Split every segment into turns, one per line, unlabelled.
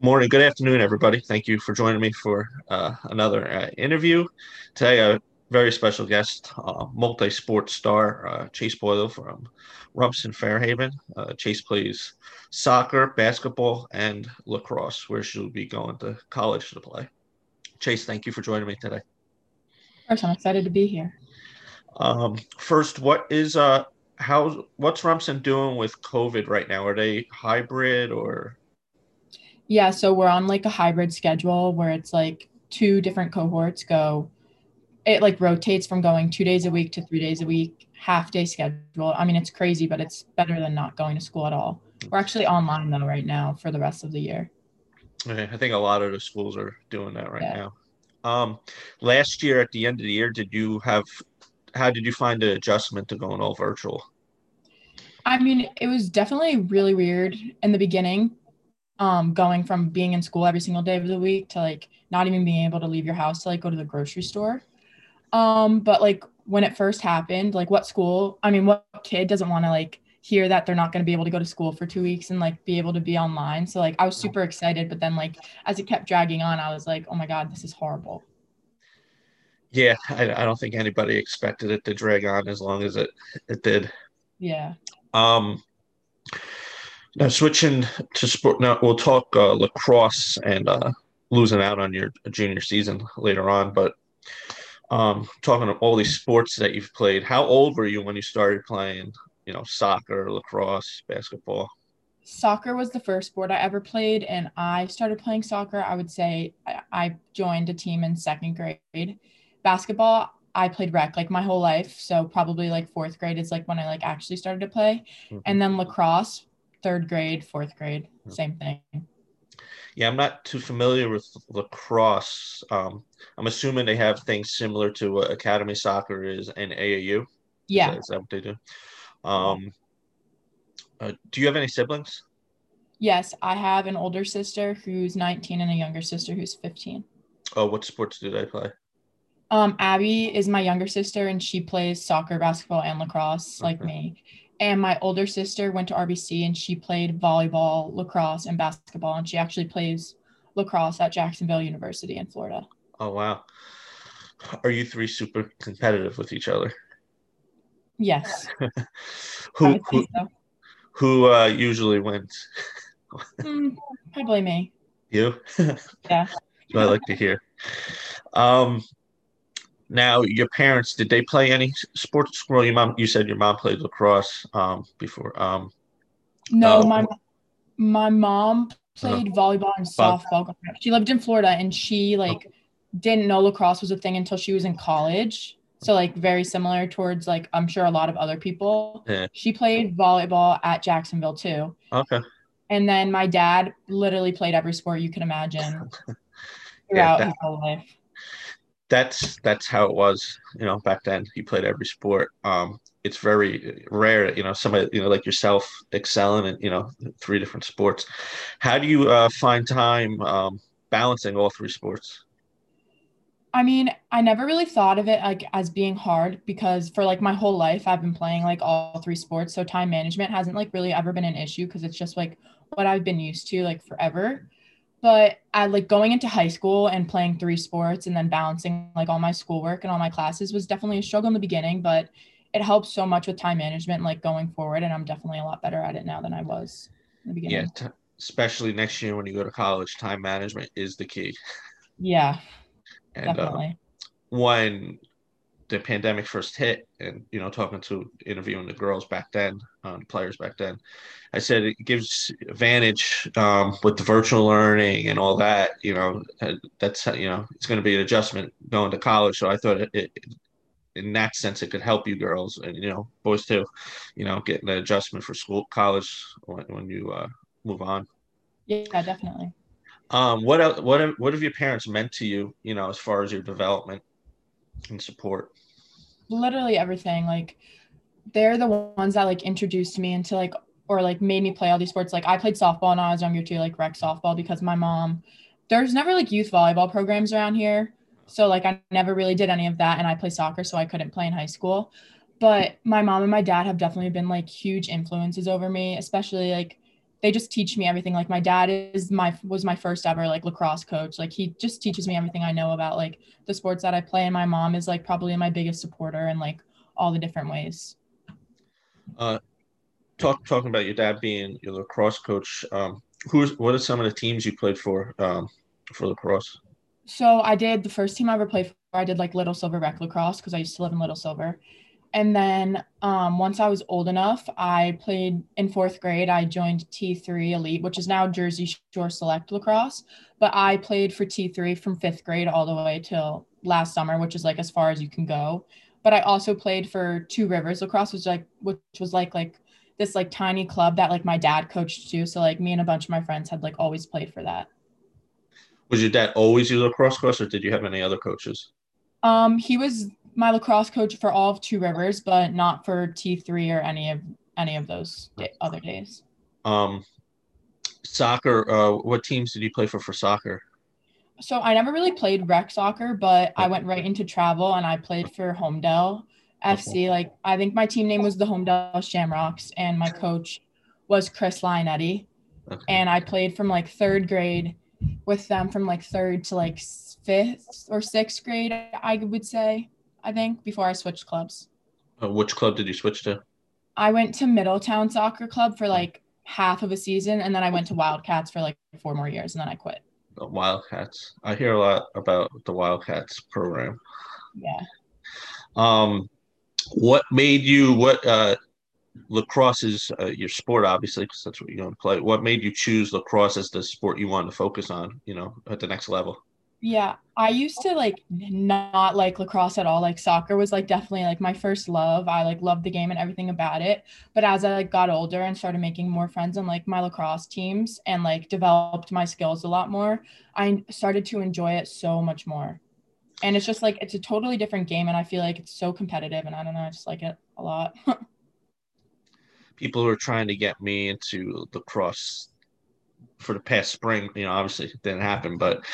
Morning, good afternoon, everybody. Thank you for joining me for uh, another uh, interview. Today, a very special guest, uh, multi sport star uh, Chase Boyle from Rumson Fair Haven. Uh, Chase plays soccer, basketball, and lacrosse, where she'll be going to college to play. Chase, thank you for joining me today.
Of course, I'm excited to be here.
Um, first, what is uh, how what's Rumson doing with COVID right now? Are they hybrid or
yeah, so we're on like a hybrid schedule where it's like two different cohorts go. It like rotates from going two days a week to three days a week, half day schedule. I mean, it's crazy, but it's better than not going to school at all. We're actually online though right now for the rest of the year.
Okay, I think a lot of the schools are doing that right yeah. now. Um, last year at the end of the year, did you have? How did you find the adjustment to going all virtual?
I mean, it was definitely really weird in the beginning um, going from being in school every single day of the week to like not even being able to leave your house to like go to the grocery store. Um, but like when it first happened, like what school, I mean, what kid doesn't want to like hear that they're not going to be able to go to school for two weeks and like be able to be online. So like I was super excited, but then like as it kept dragging on, I was like, oh my God, this is horrible.
Yeah, I, I don't think anybody expected it to drag on as long as it it did.
Yeah.
Um now switching to sport. Now we'll talk uh, lacrosse and uh, losing out on your junior season later on, but um, talking of all these sports that you've played. How old were you when you started playing? You know, soccer, lacrosse, basketball.
Soccer was the first sport I ever played, and I started playing soccer. I would say I joined a team in second grade. Basketball, I played rec like my whole life, so probably like fourth grade is like when I like actually started to play, mm-hmm. and then lacrosse third grade, fourth grade, same thing.
Yeah, I'm not too familiar with lacrosse. Um, I'm assuming they have things similar to what Academy Soccer is and AAU.
Yeah,
is that, is that what they do? Um, uh, do you have any siblings?
Yes, I have an older sister who's 19 and a younger sister who's 15.
Oh, what sports do they play?
Um, Abby is my younger sister and she plays soccer, basketball, and lacrosse okay. like me. And my older sister went to RBC and she played volleyball, lacrosse, and basketball. And she actually plays lacrosse at Jacksonville University in Florida.
Oh, wow. Are you three super competitive with each other?
Yes.
who who, so. who uh, usually wins?
mm, probably me.
You?
yeah.
I like to hear. Um, now, your parents did they play any sports? Well, your mom, you said your mom played lacrosse um, before. Um,
no, uh, my my mom played uh, volleyball and softball. She lived in Florida, and she like didn't know lacrosse was a thing until she was in college. So like very similar towards like I'm sure a lot of other people.
Yeah.
She played volleyball at Jacksonville too.
Okay.
And then my dad literally played every sport you can imagine throughout yeah, that, his whole life
that's that's how it was you know back then. He played every sport. Um it's very rare you know somebody you know like yourself excelling in you know three different sports. How do you uh, find time um, balancing all three sports?
I mean i never really thought of it like as being hard because for like my whole life i've been playing like all three sports. So time management hasn't like really ever been an issue because it's just like what i've been used to like forever but I like going into high school and playing three sports and then balancing like all my schoolwork and all my classes was definitely a struggle in the beginning, but it helps so much with time management like going forward and I'm definitely a lot better at it now than I was in the beginning.
Yeah, t- especially next year when you go to college, time management is the key.
Yeah.
and, uh, definitely. Uh, when the pandemic first hit and you know talking to interviewing the girls back then um, players back then i said it gives advantage um, with the virtual learning and all that you know that's you know it's going to be an adjustment going to college. So i thought it, it, in that sense it could help you girls and you know boys too you know getting an adjustment for school college when, when you uh, move on.
Yeah definitely.
Um what what what have your parents meant to you you know as far as your development and support?
Literally everything. Like they're the ones that like introduced me into like or like made me play all these sports. Like I played softball when I was younger too, like rec softball because my mom there's never like youth volleyball programs around here. So like I never really did any of that and I play soccer so I couldn't play in high school. But my mom and my dad have definitely been like huge influences over me, especially like they just teach me everything. Like my dad is my was my first ever like lacrosse coach. Like he just teaches me everything I know about like the sports that I play. And my mom is like probably my biggest supporter in like all the different ways.
Uh, talk talking about your dad being your lacrosse coach. Um, who's what are some of the teams you played for um, for lacrosse?
So I did the first team I ever played for. I did like Little Silver Rec Lacrosse because I used to live in Little Silver, and then um, once I was old enough, I played in fourth grade. I joined T3 Elite, which is now Jersey Shore Select Lacrosse. But I played for T3 from fifth grade all the way till last summer, which is like as far as you can go. But I also played for Two Rivers Lacrosse, which like which was like like this like tiny club that like my dad coached too. So like me and a bunch of my friends had like always played for that.
Was your dad always your lacrosse coach, or did you have any other coaches?
Um, he was my lacrosse coach for all of Two Rivers, but not for T three or any of any of those day, other days.
Um, soccer. Uh, what teams did you play for for soccer?
So I never really played rec soccer, but I went right into travel and I played for Holmdel FC. Like I think my team name was the Holmdel Shamrocks, and my coach was Chris Lionetti. Okay. And I played from like third grade with them from like third to like fifth or sixth grade, I would say. I think, before I switched clubs.
Uh, which club did you switch to?
I went to Middletown Soccer Club for like half of a season, and then I went to Wildcats for like four more years, and then I quit.
The Wildcats. I hear a lot about the Wildcats program.
Yeah.
Um, what made you what uh lacrosse is uh, your sport obviously because that's what you're going to play what made you choose lacrosse as the sport you wanted to focus on you know at the next level
yeah, I used to like not like lacrosse at all. Like soccer was like definitely like my first love. I like loved the game and everything about it. But as I like got older and started making more friends on like my lacrosse teams and like developed my skills a lot more, I started to enjoy it so much more. And it's just like it's a totally different game and I feel like it's so competitive and I don't know, I just like it a lot.
People are trying to get me into lacrosse for the past spring. You know, obviously it didn't happen, but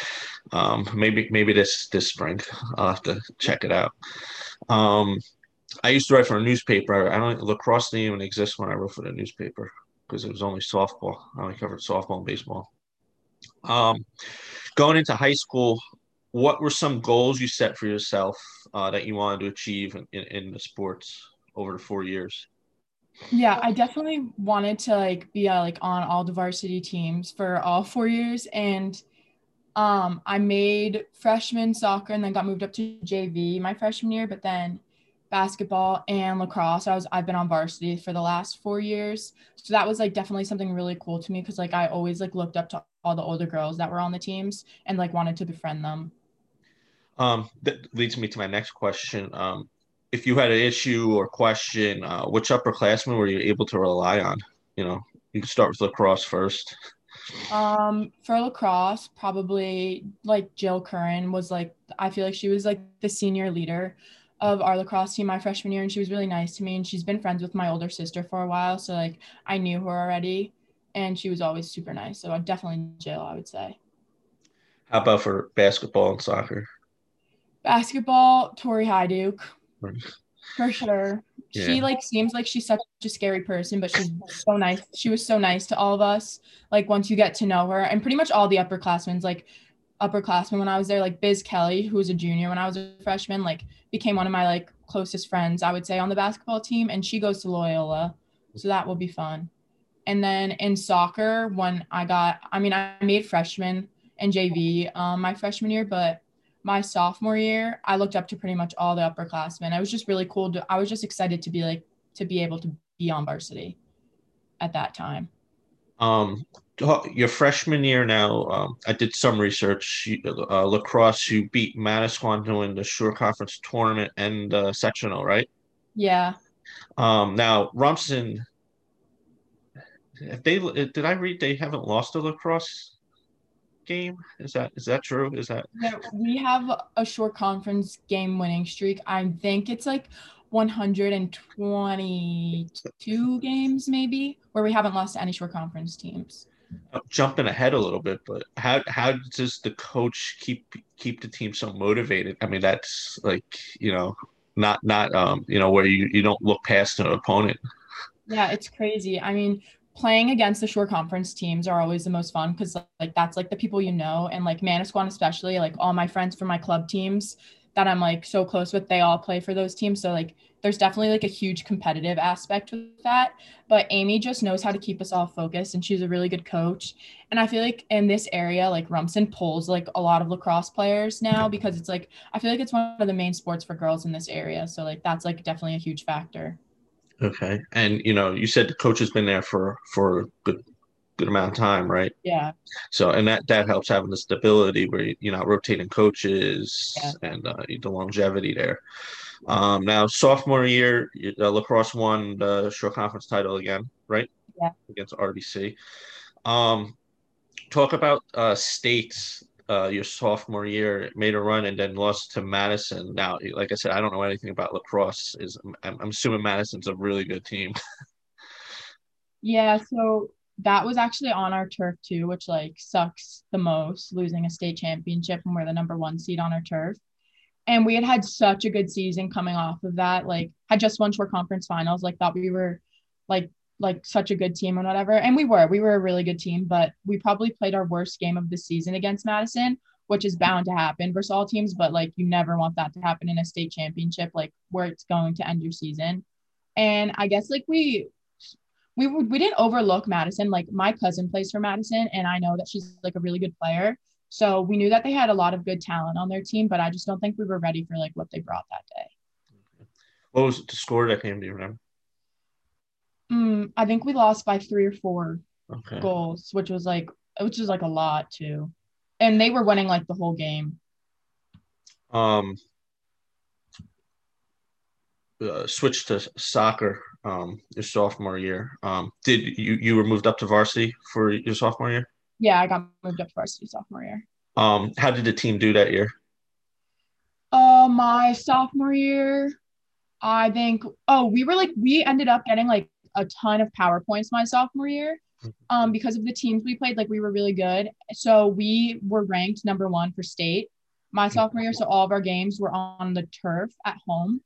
um, maybe maybe this this spring I'll have to check it out. Um, I used to write for a newspaper. I don't lacrosse didn't even exist when I wrote for the newspaper because it was only softball. I only covered softball and baseball. Um, going into high school, what were some goals you set for yourself uh, that you wanted to achieve in, in, in the sports over the four years?
Yeah, I definitely wanted to like be uh, like on all the varsity teams for all four years, and um, I made freshman soccer and then got moved up to JV my freshman year, but then basketball and lacrosse. I was I've been on varsity for the last four years, so that was like definitely something really cool to me because like I always like looked up to all the older girls that were on the teams and like wanted to befriend them.
Um, that leads me to my next question. Um, if you had an issue or question, uh, which upperclassmen were you able to rely on? You know, you can start with lacrosse first.
Um, for lacrosse, probably like Jill Curran was like I feel like she was like the senior leader of our lacrosse team my freshman year, and she was really nice to me. And she's been friends with my older sister for a while, so like I knew her already, and she was always super nice. So definitely Jill, I would say.
How about for basketball and soccer?
Basketball, Tori Hyduke for sure. Yeah. She like seems like she's such a scary person, but she's so nice. She was so nice to all of us. Like once you get to know her, and pretty much all the upperclassmen, like upperclassmen when I was there, like Biz Kelly, who was a junior when I was a freshman, like became one of my like closest friends, I would say, on the basketball team. And she goes to Loyola. So that will be fun. And then in soccer, when I got, I mean, I made freshman and JV um, my freshman year, but my sophomore year, I looked up to pretty much all the upperclassmen. I was just really cool. To, I was just excited to be like to be able to be on varsity at that time.
Um, your freshman year now, um, I did some research. Uh, lacrosse, you beat Manasquan in the Shore Conference tournament and uh, sectional, right?
Yeah.
Um, now Rumson, if they did I read they haven't lost a lacrosse game? Is that is that true? Is that
we have a Shore Conference game winning streak. I think it's like 122 games maybe where we haven't lost to any Shore Conference teams.
Jumping ahead a little bit, but how how does the coach keep keep the team so motivated? I mean, that's like you know not not um you know where you you don't look past an opponent.
Yeah, it's crazy. I mean, playing against the shore conference teams are always the most fun because like that's like the people you know and like Manasquan especially like all my friends from my club teams that I'm like so close with they all play for those teams so like there's definitely like a huge competitive aspect with that but Amy just knows how to keep us all focused and she's a really good coach and I feel like in this area like Rumson pulls like a lot of lacrosse players now because it's like I feel like it's one of the main sports for girls in this area so like that's like definitely a huge factor
Okay, and you know, you said the coach has been there for for a good good amount of time, right?
Yeah.
So, and that that helps having the stability where you're not rotating coaches yeah. and uh, the longevity there. Um, now, sophomore year, uh, lacrosse won the shore conference title again, right?
Yeah.
Against RBC. Um, talk about uh, states uh, your sophomore year, made a run and then lost to Madison. Now, like I said, I don't know anything about lacrosse. Is I'm, I'm assuming Madison's a really good team.
yeah, so that was actually on our turf too, which like sucks the most, losing a state championship and we're the number one seed on our turf. And we had had such a good season coming off of that. Like, had just won shore conference finals. Like, thought we were like like such a good team and whatever. And we were, we were a really good team, but we probably played our worst game of the season against Madison, which is bound to happen versus all teams. But like you never want that to happen in a state championship, like where it's going to end your season. And I guess like we we we didn't overlook Madison. Like my cousin plays for Madison, and I know that she's like a really good player. So we knew that they had a lot of good talent on their team, but I just don't think we were ready for like what they brought that day.
What was the score that came? Do you remember?
Mm, I think we lost by three or four
okay.
goals, which was like which is like a lot too. And they were winning like the whole game.
Um uh, switched to soccer um your sophomore year. Um did you you were moved up to varsity for your sophomore year?
Yeah, I got moved up to varsity sophomore year.
Um how did the team do that year?
Uh my sophomore year, I think oh, we were like we ended up getting like a ton of power points my sophomore year mm-hmm. um, because of the teams we played. Like we were really good. So we were ranked number one for state my mm-hmm. sophomore year. So all of our games were on the turf at home.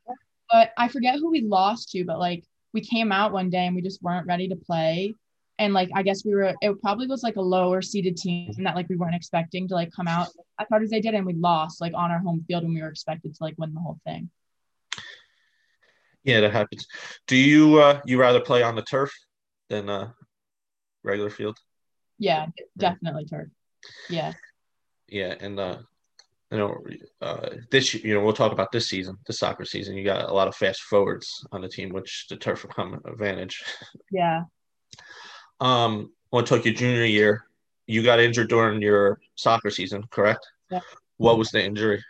But I forget who we lost to, but like we came out one day and we just weren't ready to play. And like I guess we were it probably was like a lower seeded team that like we weren't expecting to like come out as hard as they did and we lost like on our home field when we were expected to like win the whole thing.
Yeah, that happens. Do you uh you rather play on the turf than uh regular field?
Yeah, definitely turf. Yeah.
Yeah, and uh you know uh this you know we'll talk about this season, the soccer season. You got a lot of fast forwards on the team, which the turf will come advantage.
Yeah.
Um, when took your junior year, you got injured during your soccer season, correct?
Yeah.
What was the injury?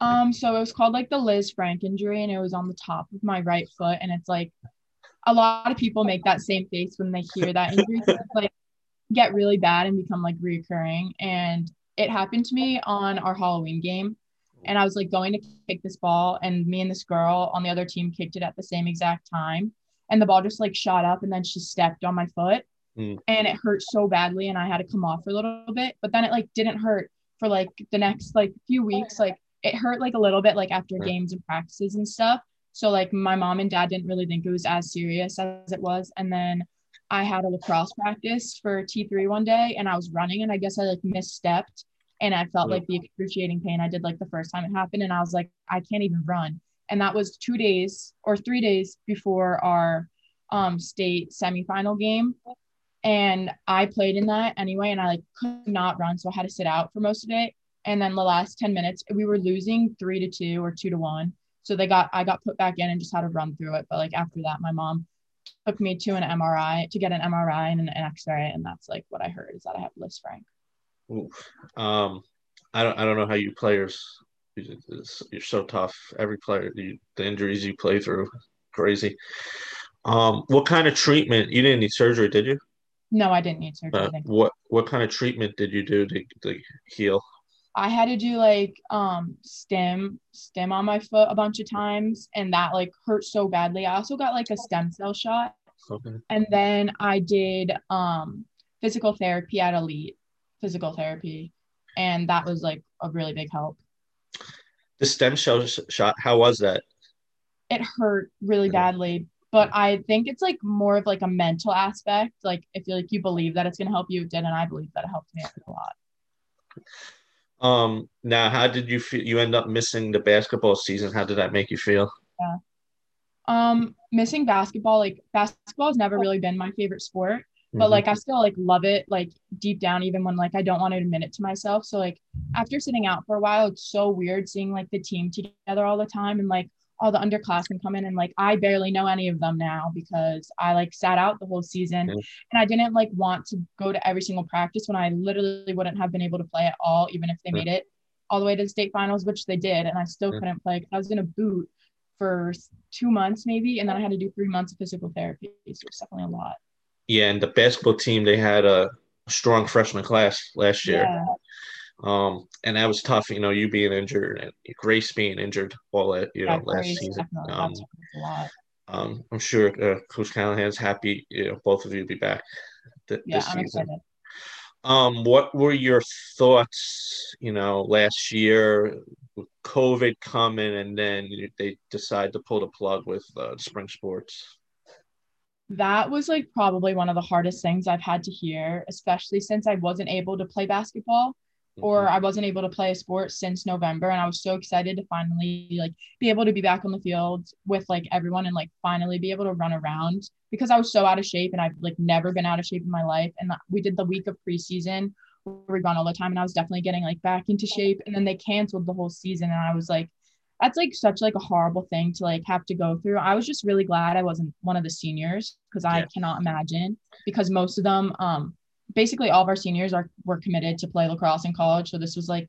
Um, so it was called like the Lisfranc injury, and it was on the top of my right foot. And it's like a lot of people make that same face when they hear that injury. Like get really bad and become like reoccurring. And it happened to me on our Halloween game. And I was like going to kick this ball, and me and this girl on the other team kicked it at the same exact time. And the ball just like shot up, and then she stepped on my foot, mm. and it hurt so badly. And I had to come off for a little bit, but then it like didn't hurt for like the next like few weeks. Like it hurt like a little bit like after games and practices and stuff. So like my mom and dad didn't really think it was as serious as it was. And then I had a lacrosse practice for T3 one day and I was running and I guess I like misstepped and I felt like the excruciating pain I did like the first time it happened. And I was like, I can't even run. And that was two days or three days before our um, state semifinal game. And I played in that anyway, and I like could not run. So I had to sit out for most of it. And then the last 10 minutes, we were losing three to two or two to one. So they got, I got put back in and just had to run through it. But like after that, my mom took me to an MRI to get an MRI and an, X-ray. And that's like what I heard is that I have Lisfranc.
Oof. Um, I don't, I don't know how you players, you're so tough. Every player, you, the injuries you play through, crazy. Um, what kind of treatment? You didn't need surgery, did you?
No, I didn't need surgery.
Uh, what what kind of treatment did you do to, to heal?
I had to do like um stem stem on my foot a bunch of times and that like hurt so badly. I also got like a stem cell shot.
Okay.
And then I did um physical therapy at Elite physical therapy and that was like a really big help.
The stem cell shot, how was that?
It hurt really badly. but I think it's like more of like a mental aspect. Like if you like you believe that it's gonna help you, it did, and I believe that it helped me a lot.
Um, now, how did you feel? You end up missing the basketball season. How did that make you feel?
Yeah. Um, missing basketball, like basketball has never really been my favorite sport, but mm-hmm. like I still like love it, like deep down, even when like I don't want to admit it to myself. So like after sitting out for a while, it's so weird seeing like the team together all the time and like all the underclassmen come in and like I barely know any of them now because I like sat out the whole season and I didn't like want to go to every single practice when I literally wouldn't have been able to play at all, even if they made it all the way to the state finals, which they did, and I still couldn't play because I was in a boot for two months maybe, and then I had to do three months of physical therapy. So it's definitely a lot.
Yeah, and the basketball team they had a strong freshman class last year. Yeah. Um, and that was tough, you know, you being injured and Grace being injured all that, you know, yeah, last Grace, season. Um, um, I'm sure uh, Coach Callahan's happy, you know, both of you be back th- yeah, this I'm season. Excited. Um, what were your thoughts, you know, last year with COVID coming and then they decide to pull the plug with uh, spring sports?
That was like probably one of the hardest things I've had to hear, especially since I wasn't able to play basketball or mm-hmm. I wasn't able to play a sport since November and I was so excited to finally like be able to be back on the field with like everyone and like finally be able to run around because I was so out of shape and I've like never been out of shape in my life and we did the week of preseason where we gone all the time and I was definitely getting like back into shape and then they canceled the whole season and I was like that's like such like a horrible thing to like have to go through. I was just really glad I wasn't one of the seniors because I cannot imagine because most of them um basically all of our seniors are were committed to play lacrosse in college. So this was like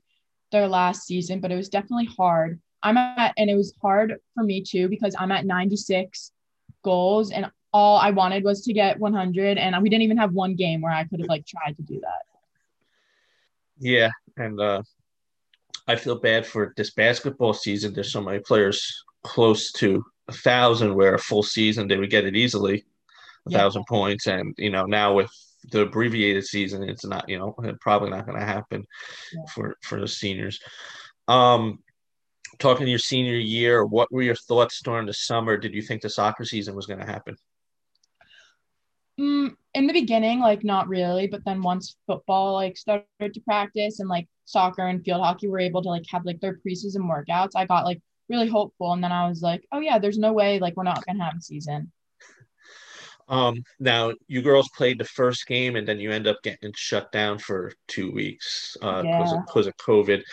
their last season, but it was definitely hard. I'm at, and it was hard for me too because I'm at 96 goals and all I wanted was to get 100 and we didn't even have one game where I could have like tried to do that.
Yeah, and uh I feel bad for this basketball season. There's so many players close to a thousand where a full season they would get it easily, a yeah. thousand points, and you know now with the abbreviated season, it's not, you know, probably not going to happen yeah. for for the seniors. Um, talking to your senior year, what were your thoughts during the summer? Did you think the soccer season was going to happen?
Mm, in the beginning, like not really, but then once football like started to practice and like soccer and field hockey were able to like have like their preseason workouts, I got like really hopeful, and then I was like, oh yeah, there's no way like we're not gonna have a season.
Um, now you girls played the first game and then you end up getting shut down for two weeks because uh, yeah. of, cause of COVID.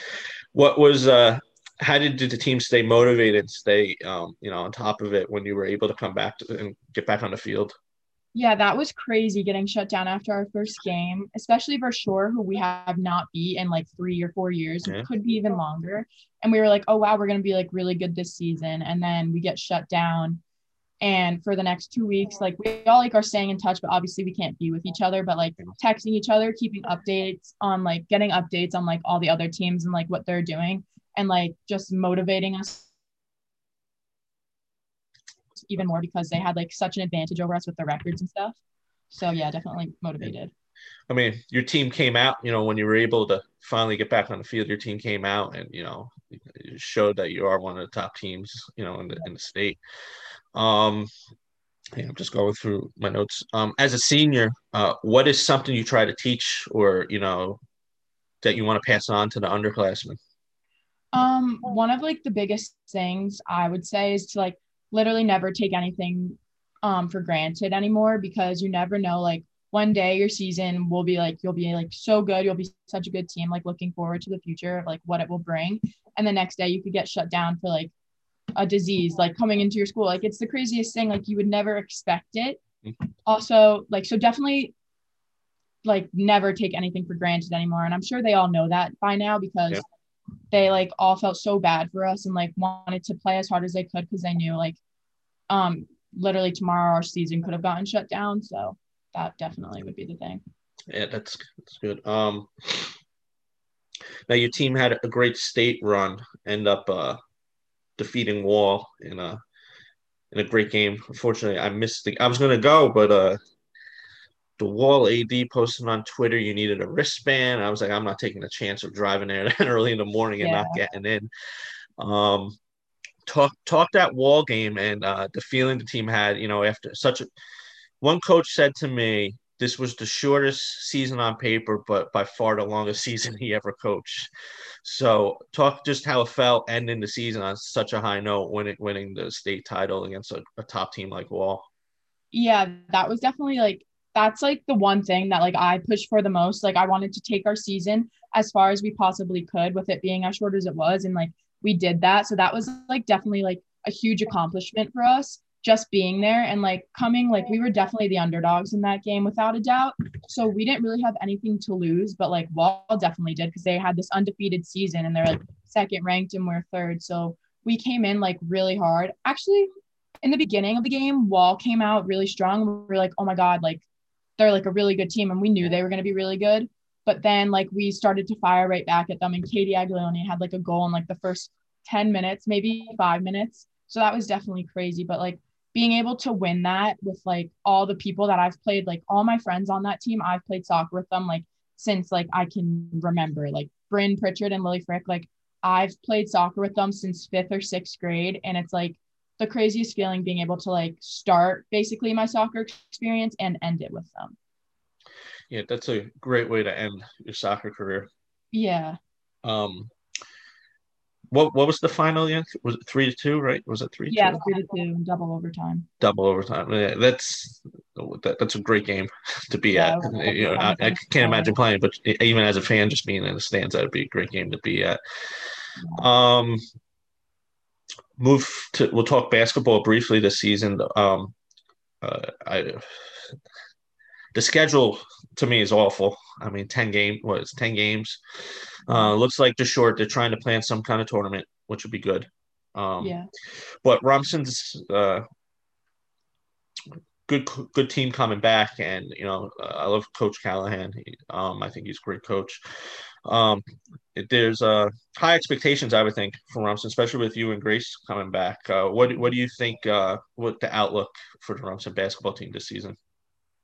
What was uh, how did, did the team stay motivated, stay um, you know on top of it when you were able to come back to, and get back on the field?
Yeah, that was crazy getting shut down after our first game, especially for Shore, who we have not beat in like three or four years. Yeah. Could be even longer. And we were like, oh wow, we're gonna be like really good this season. And then we get shut down and for the next two weeks like we all like are staying in touch but obviously we can't be with each other but like texting each other keeping updates on like getting updates on like all the other teams and like what they're doing and like just motivating us even more because they had like such an advantage over us with the records and stuff. So yeah definitely motivated
I mean, your team came out, you know, when you were able to finally get back on the field, your team came out and, you know, showed that you are one of the top teams, you know, in the, in the state. Um, yeah, I'm just going through my notes. Um, as a senior, uh, what is something you try to teach or, you know, that you want to pass on to the underclassmen?
Um, one of like the biggest things I would say is to like literally never take anything um for granted anymore because you never know like one day your season will be like you'll be like so good. You'll be such a good team like looking forward to the future of like what it will bring. And the next day you could get shut down for like a disease like coming into your school. Like it's the craziest thing. Like you would never expect it. Mm-hmm. also like so definitely like never take anything for granted anymore. And i'm sure they all know that by now because yeah. they like all felt so bad for us and like wanted to play as hard as they could because they knew like um literally tomorrow our season could have gotten shut down. So that definitely would be the thing
yeah that's that's good um now your team had a great state run end up uh defeating Wall in a in a great game. Unfortunately, I missed the. I was gonna go, but uh, the Wall AD posted on Twitter you needed a wristband. I was like, I'm not taking a chance of driving there that early in the morning and yeah. not getting in. Um, talk talk that wall game and uh, the feeling the team had. You know, after such a one coach said to me, this was the shortest season on paper, but by far the longest season he ever coached. So talk just how it felt ending the season on such a high note, winning winning the state title against a, a top team like Wall.
Yeah, that was definitely like that's like the one thing that like I pushed for the most. Like I wanted to take our season as far as we possibly could with it being as short as it was. And like we did that. So that was like definitely like a huge accomplishment for us just being there and like coming like we were definitely the underdogs in that game without a doubt. So we didn't really have anything to lose but like wall definitely did because they had this undefeated season and they're like second ranked and we're third. So we came in like really hard. Actually in the beginning of the game wall came out really strong. We were like oh my god like they're like a really good team and we knew they were going to be really good. But then like we started to fire right back at them and katie aglione had like a goal in like the first 10 minutes maybe five minutes. So that was definitely crazy but like being able to win that with like all the people that I've played, like all my friends on that team, I've played soccer with them like since like I can remember, like Bryn Pritchard and Lily Frick, like I've played soccer with them since fifth or sixth grade. And it's like the craziest feeling being able to like start basically my soccer experience and end it with them.
Yeah, that's a great way to end your soccer career.
Yeah.
Um, what what was the final again? Was it three to two? Right? Was it three?
Yeah, two? three to two, double overtime.
Double overtime. Yeah, that's that, that's a great game to be yeah, at. You know, I, I, can't imagine playing, but even as a fan, just being in the stands, that'd be a great game to be at. Yeah. Um, move to. We'll talk basketball briefly this season. Um, uh, I the schedule to me is awful. I mean, ten game what it's ten games. Uh, looks like they're short. They're trying to plan some kind of tournament, which would be good. Um,
yeah.
But Rumson's uh, good good team coming back, and you know I love Coach Callahan. He, um, I think he's a great coach. Um, there's uh, high expectations, I would think, for Rumson, especially with you and Grace coming back. Uh, what what do you think? Uh, what the outlook for the Rumson basketball team this season?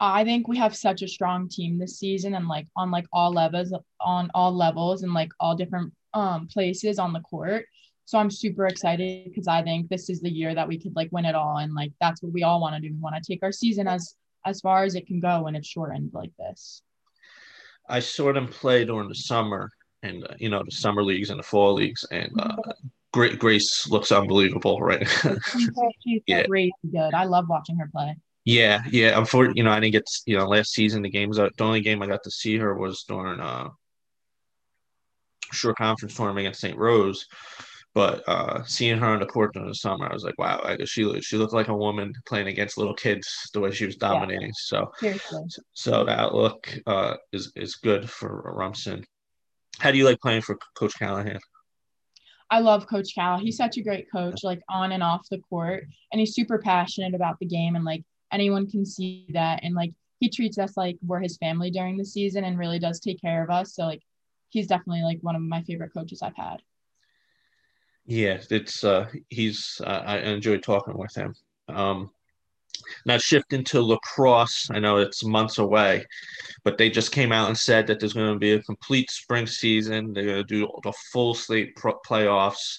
I think we have such a strong team this season and like on like all levels on all levels and like all different um places on the court. So I'm super excited because I think this is the year that we could like win it all and like that's what we all want to do. We want to take our season as as far as it can go when it's shortened like this.
I saw them play during the summer and uh, you know the summer leagues and the fall leagues and uh, Great Grace looks unbelievable, right?
She's yeah. crazy good. I love watching her play.
Yeah, yeah. Unfortunately, you know, I didn't get you know last season the games. The only game I got to see her was during uh Shore Conference tournament against St. Rose. But uh, seeing her on the court during the summer, I was like, wow, I guess she looked, she looked like a woman playing against little kids the way she was dominating. Yeah. So, Seriously. so the outlook uh, is is good for Rumson. How do you like playing for Coach Callahan?
I love Coach Cal. He's such a great coach, like on and off the court, and he's super passionate about the game and like anyone can see that. And like he treats us like we're his family during the season and really does take care of us. So like he's definitely like one of my favorite coaches i've had.
Yeah it's uh he's uh, i enjoyed talking with him. Um now shifting to lacrosse i know it's months away but they just came out and said that there's going to be a complete spring season. They're going to do the full slate pro- playoffs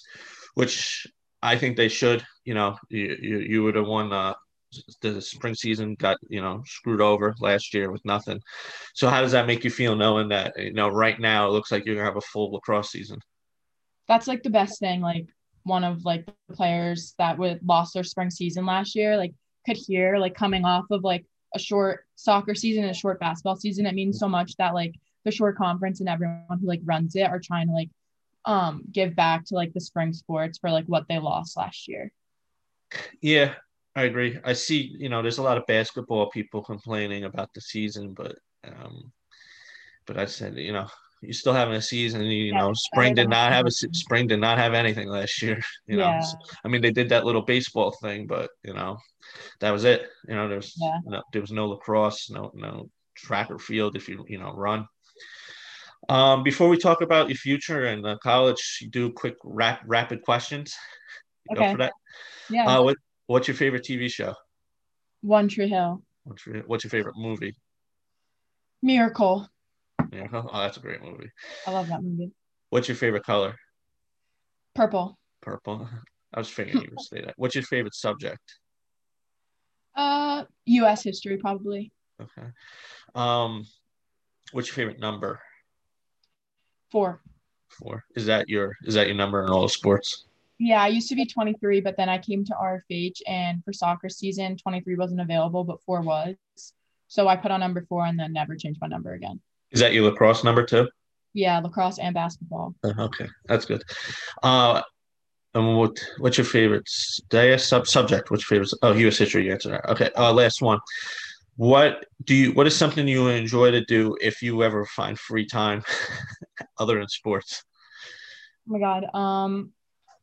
which i think they should you know you, you, you would have won uh, the spring season got you know screwed over last year with nothing. So how does that make you feel knowing that you know right now it looks like you're gonna have a full lacrosse season?
That's like the best thing. Like one of like the players that would lost their spring season last year, like could hear like coming off of like a short soccer season and a short basketball season. It means so much that like the Shore Conference and everyone who like runs it are trying to like um give back to like the spring sports for like what they lost last year.
Yeah, I agree. I see, you know, there's a lot of basketball people complaining about the season, but um, but I said, you know, you're still having a season. You yeah, know, spring did not have a spring did not have anything last year. You know, yeah. I mean, they did that little baseball thing, but you know, that was it. You know, there's yeah. no, there was no lacrosse, no no track or field if you you know run. Um, before we talk about your future and uh, college, do quick rap, rapid questions.
okay. Go for that.
Yeah. Uh, what What's your favorite TV show?
One Tree Hill.
What's your, what's your favorite movie?
Miracle.
Miracle. Oh, that's a great movie.
I love that movie.
What's your favorite color?
Purple.
Purple. I was figuring you would say that. What's your favorite subject?
Uh, U.S. history probably.
Okay. Um, what's your favorite number?
Four.
Four. Is that your is that your number in all the sports?
Yeah, I used to be 23, but then I came to RFH, and for soccer season, 23 wasn't available, but four was. So I put on number four and then never changed my number again.
Is that your lacrosse number too?
Yeah, lacrosse and basketball.
Uh, okay, that's good. Uh, and what what's your favorite? Did sub subject? What's your favorite? Oh, U.S. history. You answered that. Okay. Uh, last one. What do you? What is something you enjoy to do if you ever find free time, other than sports?
Oh my god. Um,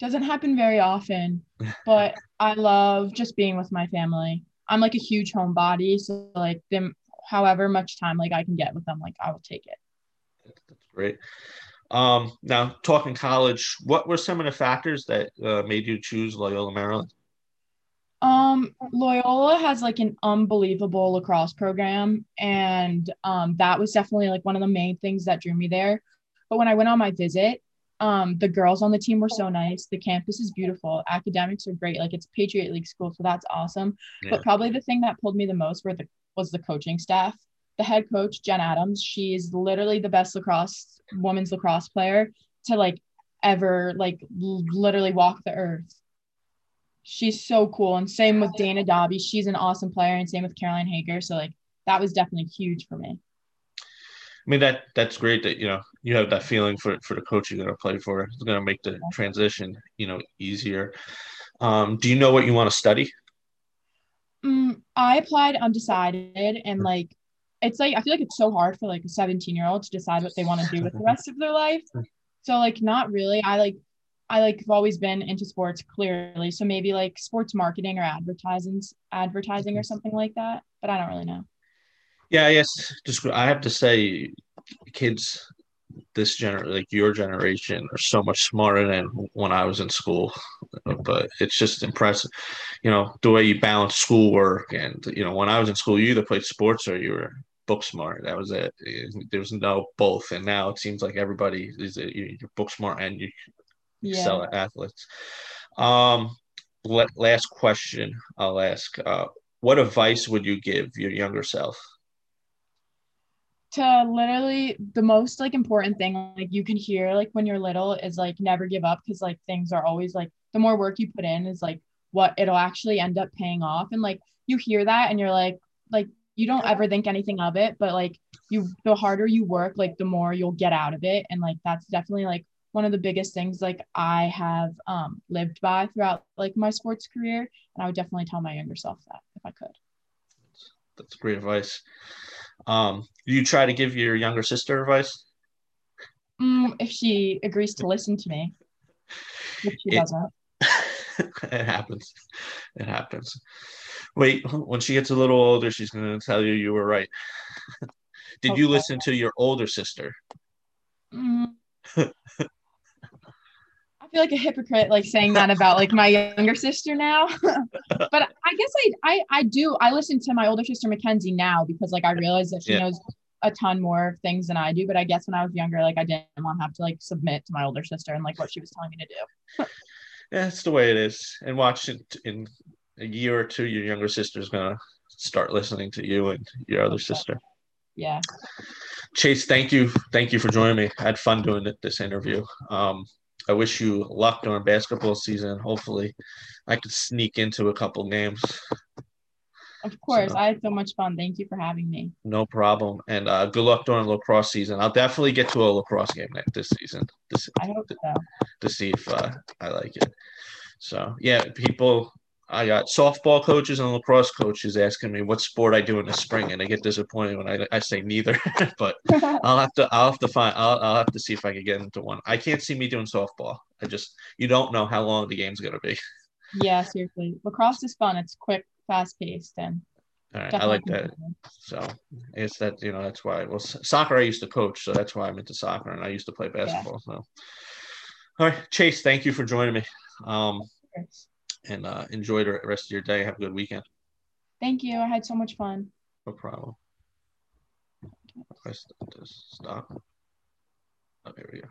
doesn't happen very often, but I love just being with my family. I'm like a huge homebody, so like them, however much time like I can get with them, like I will take it.
That's great. Um, now, talking college, what were some of the factors that uh, made you choose Loyola Maryland?
Um, Loyola has like an unbelievable lacrosse program, and um, that was definitely like one of the main things that drew me there. But when I went on my visit, um, the girls on the team were so nice. The campus is beautiful. Academics are great. Like it's Patriot League school, so that's awesome. Yeah. But probably the thing that pulled me the most were the was the coaching staff. The head coach, Jen Adams, she's literally the best lacrosse women's lacrosse player to like ever like literally walk the earth. She's so cool. And same with Dana Dobbie. She's an awesome player. And same with Caroline Hager. So like that was definitely huge for me.
I mean that that's great that you know you have that feeling for for the coach you're going to play for. It's going to make the transition you know easier. Um, do you know what you want to study?
Mm, I applied undecided, and like it's like I feel like it's so hard for like a 17 year old to decide what they want to do with the rest of their life. So like not really. I like I like have always been into sports clearly. So maybe like sports marketing or advertising advertising or something like that. But I don't really know.
Yeah, yes. just I have to say kids this gener like your generation are so much smarter than when I was in school. But it's just impressive, you know, the way you balance schoolwork and you know, when I was in school, you either played sports or you were book smart. That was it. There was no both, and now it seems like everybody is a, you're book smart and you yeah. excel at athletes. Um, last question I'll ask: uh, What advice would you give your younger self?
To literally the most like important thing like you can hear like when you're little is like never give up because like things are always like the more work you put in is like what it'll actually end up paying off. And like you hear that and you're like like you don't ever think anything of it but like you the harder you work like the more you'll get out of it. And like that's definitely like one of the biggest things like i have um lived by throughout like my sports career. And i would definitely tell my younger self that if i could.
That's great advice um you try to give your younger sister advice
mm, if she agrees to listen to me if she it, doesn't
it happens it happens Wait, when she gets a little older, she's going to tell you you were right. Did okay. you listen to your older sister?
Mm. Feel like a hypocrite, like saying that about like my younger sister now. but I guess I, I I do. I listen to my older sister Mackenzie now because like I realize that she yeah. knows a ton more things than I do. But I guess when I was younger, like I didn't want to have to like submit to my older sister and like what she was telling me to do.
yeah, that's the way it is. And watch it in a year or two, your younger sister's gonna start listening to you and your other sister.
Yeah.
Chase, thank you, thank you for joining me. I had fun doing this interview. Um, I wish you luck during basketball season. Hopefully, I could sneak into a couple games.
Of course, so, I had so much fun. Thank you for having me.
No problem, and uh, good luck during lacrosse season. I'll definitely get to a lacrosse game next this season. This,
I hope
to,
so.
To see if uh, I like it. So yeah, people I got softball coaches and lacrosse coaches asking me what sport I do in the spring, and they get disappointed when I, I say neither. but I'll have to I'll have to find I'll, I'll have to see if I can get into one. I can't see me doing softball. I just you don't know how long the game's gonna be.
Yeah, seriously, lacrosse is fun. It's quick, fast paced, and
all right, I like that. So it's that you know that's why. Well, soccer I used to coach, so that's why I'm into soccer, and I used to play basketball. Yeah. So, all right, Chase, thank you for joining me. Um, and uh, enjoy the rest of your day. Have a good weekend.
Thank you. I had so much fun.
No problem. If I stop. Oh, here we go.